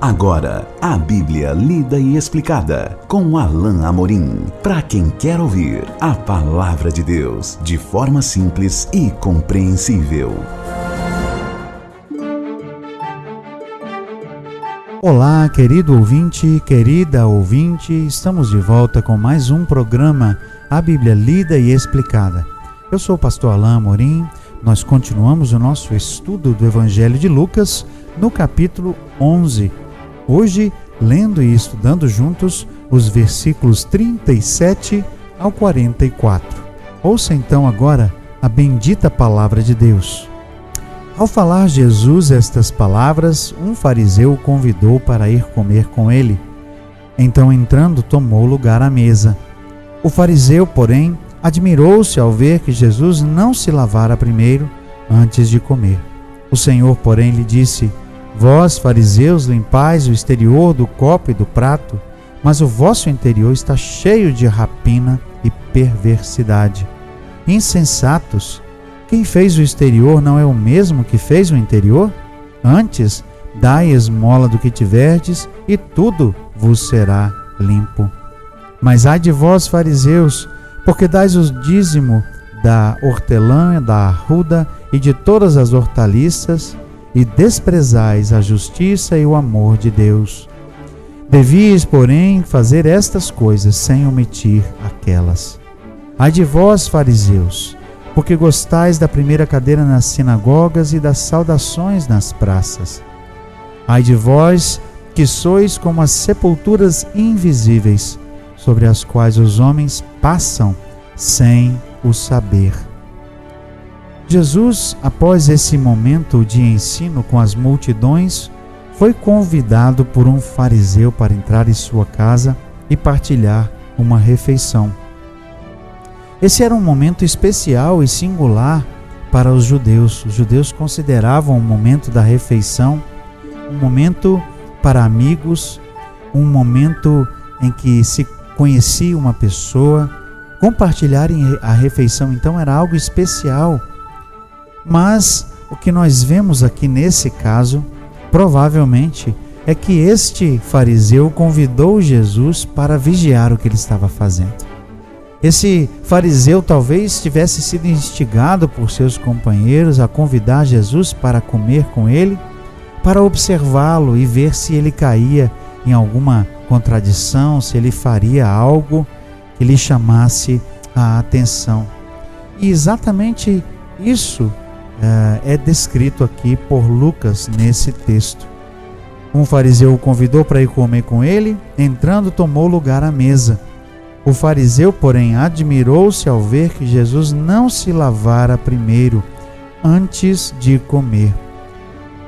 Agora, a Bíblia lida e explicada com Alain Amorim. Para quem quer ouvir a palavra de Deus de forma simples e compreensível. Olá, querido ouvinte, querida ouvinte, estamos de volta com mais um programa A Bíblia Lida e Explicada. Eu sou o pastor Alain Amorim. Nós continuamos o nosso estudo do Evangelho de Lucas no capítulo 11 Hoje, lendo e estudando juntos os versículos 37 ao 44. Ouça então agora a bendita palavra de Deus. Ao falar Jesus estas palavras, um fariseu o convidou para ir comer com ele. Então, entrando, tomou lugar à mesa. O fariseu, porém, admirou-se ao ver que Jesus não se lavara primeiro antes de comer. O Senhor, porém, lhe disse: Vós, fariseus, limpais o exterior do copo e do prato, mas o vosso interior está cheio de rapina e perversidade. Insensatos, quem fez o exterior não é o mesmo que fez o interior? Antes, dai esmola do que tiverdes, e tudo vos será limpo. Mas ai de vós, fariseus, porque dais o dízimo da hortelã, da arruda e de todas as hortaliças, e desprezais a justiça e o amor de Deus. Devias, porém, fazer estas coisas sem omitir aquelas. Ai de vós, fariseus, porque gostais da primeira cadeira nas sinagogas e das saudações nas praças. Ai de vós, que sois como as sepulturas invisíveis, sobre as quais os homens passam sem o saber. Jesus, após esse momento de ensino com as multidões, foi convidado por um fariseu para entrar em sua casa e partilhar uma refeição. Esse era um momento especial e singular para os judeus. Os judeus consideravam o momento da refeição um momento para amigos, um momento em que se conhecia uma pessoa. Compartilhar a refeição então era algo especial mas o que nós vemos aqui nesse caso, provavelmente, é que este fariseu convidou Jesus para vigiar o que ele estava fazendo. Esse fariseu talvez tivesse sido instigado por seus companheiros a convidar Jesus para comer com ele, para observá-lo e ver se ele caía em alguma contradição, se ele faria algo que lhe chamasse a atenção. E exatamente isso é descrito aqui por Lucas nesse texto. Um fariseu o convidou para ir comer com ele, entrando, tomou lugar à mesa. O fariseu, porém, admirou-se ao ver que Jesus não se lavara primeiro, antes de comer.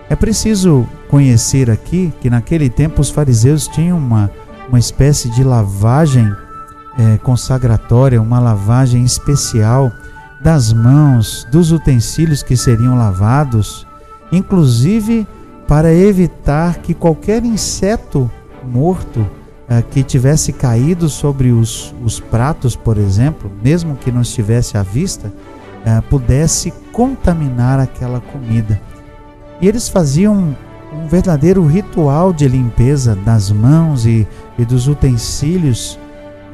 É preciso conhecer aqui que naquele tempo os fariseus tinham uma, uma espécie de lavagem é, consagratória, uma lavagem especial das mãos, dos utensílios que seriam lavados, inclusive para evitar que qualquer inseto morto eh, que tivesse caído sobre os, os pratos, por exemplo, mesmo que não estivesse à vista, eh, pudesse contaminar aquela comida. E eles faziam um verdadeiro ritual de limpeza das mãos e, e dos utensílios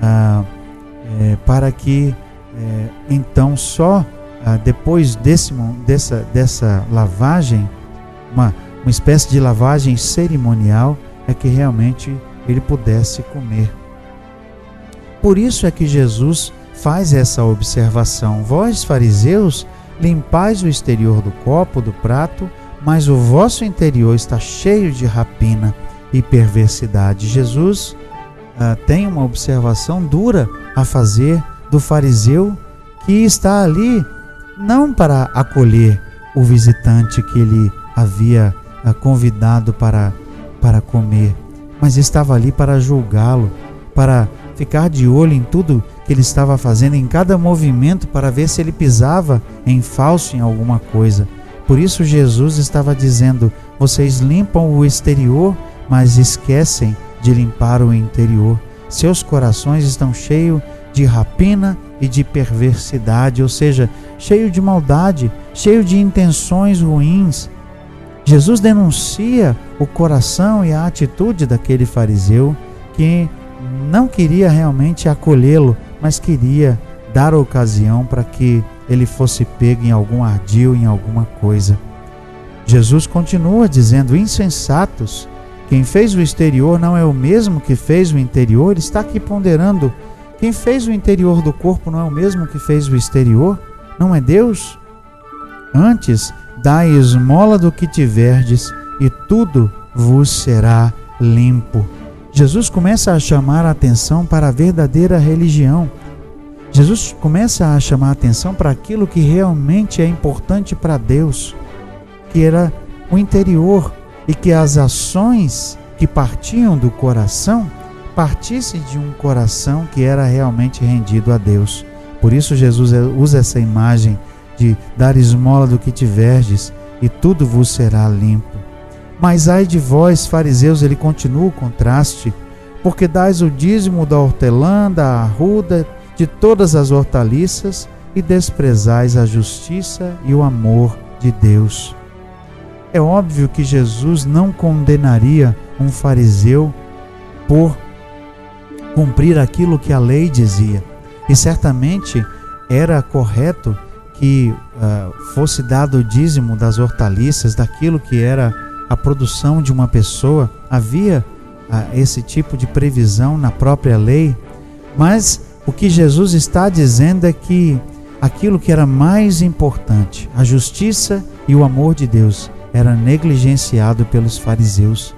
eh, para que é, então, só ah, depois desse, dessa, dessa lavagem, uma, uma espécie de lavagem cerimonial, é que realmente ele pudesse comer. Por isso é que Jesus faz essa observação: Vós, fariseus, limpais o exterior do copo, do prato, mas o vosso interior está cheio de rapina e perversidade. Jesus ah, tem uma observação dura a fazer do fariseu que está ali não para acolher o visitante que ele havia ah, convidado para, para comer, mas estava ali para julgá-lo, para ficar de olho em tudo que ele estava fazendo, em cada movimento, para ver se ele pisava em falso em alguma coisa. Por isso, Jesus estava dizendo: vocês limpam o exterior, mas esquecem de limpar o interior. Seus corações estão cheios de rapina e de perversidade, ou seja, cheio de maldade, cheio de intenções ruins. Jesus denuncia o coração e a atitude daquele fariseu que não queria realmente acolhê-lo, mas queria dar ocasião para que ele fosse pego em algum ardil, em alguma coisa. Jesus continua dizendo: insensatos, quem fez o exterior não é o mesmo que fez o interior, está aqui ponderando. Quem fez o interior do corpo não é o mesmo que fez o exterior? Não é Deus? Antes, dai esmola do que tiverdes, e tudo vos será limpo. Jesus começa a chamar a atenção para a verdadeira religião. Jesus começa a chamar a atenção para aquilo que realmente é importante para Deus, que era o interior, e que as ações que partiam do coração partissem de um coração que era realmente rendido a Deus. Por isso Jesus usa essa imagem de dar esmola do que tiverdes e tudo vos será limpo. Mas ai de vós, fariseus, ele continua o contraste, porque dais o dízimo da hortelã, da arruda, de todas as hortaliças e desprezais a justiça e o amor de Deus. É óbvio que Jesus não condenaria um fariseu por cumprir aquilo que a lei dizia. E certamente era correto que uh, fosse dado o dízimo das hortaliças, daquilo que era a produção de uma pessoa, havia uh, esse tipo de previsão na própria lei, mas o que Jesus está dizendo é que aquilo que era mais importante, a justiça e o amor de Deus, era negligenciado pelos fariseus.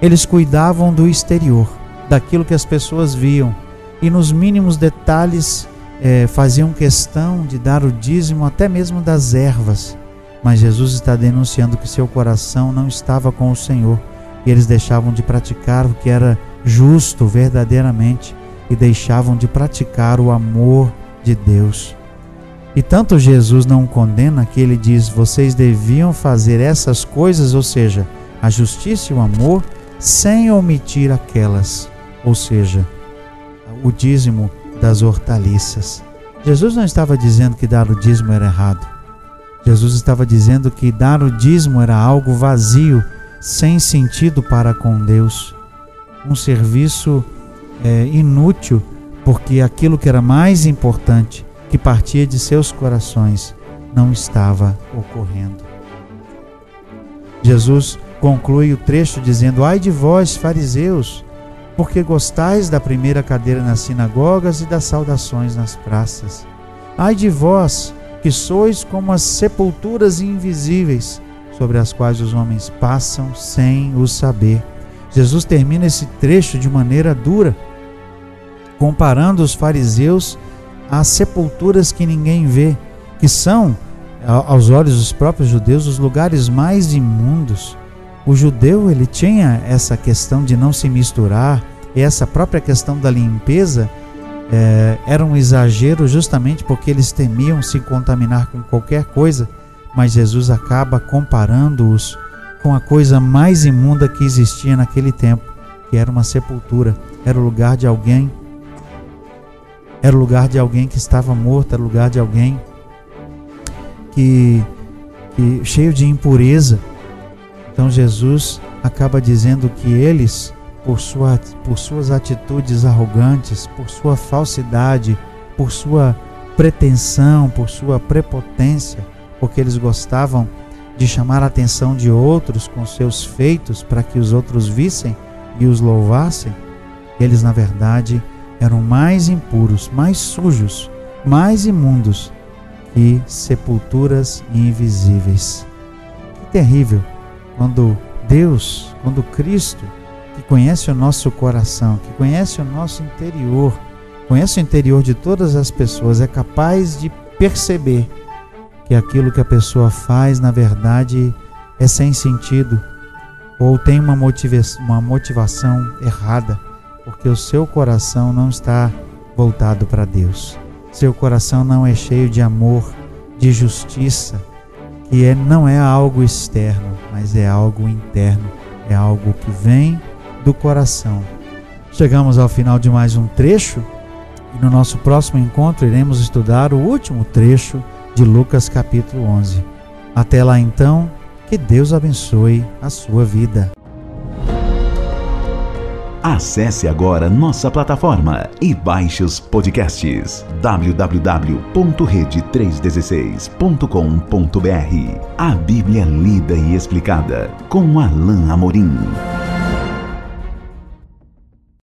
Eles cuidavam do exterior, daquilo que as pessoas viam, e nos mínimos detalhes é, faziam questão de dar o dízimo até mesmo das ervas. Mas Jesus está denunciando que seu coração não estava com o Senhor e eles deixavam de praticar o que era justo verdadeiramente e deixavam de praticar o amor de Deus. E tanto Jesus não condena que ele diz: vocês deviam fazer essas coisas, ou seja, a justiça e o amor, sem omitir aquelas, ou seja, o dízimo das hortaliças. Jesus não estava dizendo que dar o dízimo era errado. Jesus estava dizendo que dar o dízimo era algo vazio, sem sentido para com Deus. Um serviço é, inútil, porque aquilo que era mais importante, que partia de seus corações, não estava ocorrendo. Jesus conclui o trecho dizendo: Ai de vós, fariseus, porque gostais da primeira cadeira nas sinagogas e das saudações nas praças. Ai de vós, que sois como as sepulturas invisíveis, sobre as quais os homens passam sem o saber. Jesus termina esse trecho de maneira dura, comparando os fariseus às sepulturas que ninguém vê, que são, aos olhos dos próprios judeus, os lugares mais imundos o judeu ele tinha essa questão de não se misturar, e essa própria questão da limpeza é, era um exagero justamente porque eles temiam se contaminar com qualquer coisa, mas Jesus acaba comparando-os com a coisa mais imunda que existia naquele tempo, que era uma sepultura, era o lugar de alguém, era o lugar de alguém que estava morto, era o lugar de alguém que, que cheio de impureza. Então Jesus acaba dizendo que eles, por, sua, por suas atitudes arrogantes, por sua falsidade, por sua pretensão, por sua prepotência, porque eles gostavam de chamar a atenção de outros com seus feitos para que os outros vissem e os louvassem, eles na verdade eram mais impuros, mais sujos, mais imundos que sepulturas invisíveis. Que terrível quando Deus, quando Cristo, que conhece o nosso coração, que conhece o nosso interior, conhece o interior de todas as pessoas, é capaz de perceber que aquilo que a pessoa faz, na verdade, é sem sentido ou tem uma, motiva uma motivação errada, porque o seu coração não está voltado para Deus. Seu coração não é cheio de amor, de justiça, que é, não é algo externo, mas é algo interno, é algo que vem do coração. Chegamos ao final de mais um trecho e no nosso próximo encontro iremos estudar o último trecho de Lucas capítulo 11. Até lá então, Que Deus abençoe a sua vida. Acesse agora nossa plataforma e baixe os podcasts www.rede316.com.br. A Bíblia lida e explicada com Alain Amorim.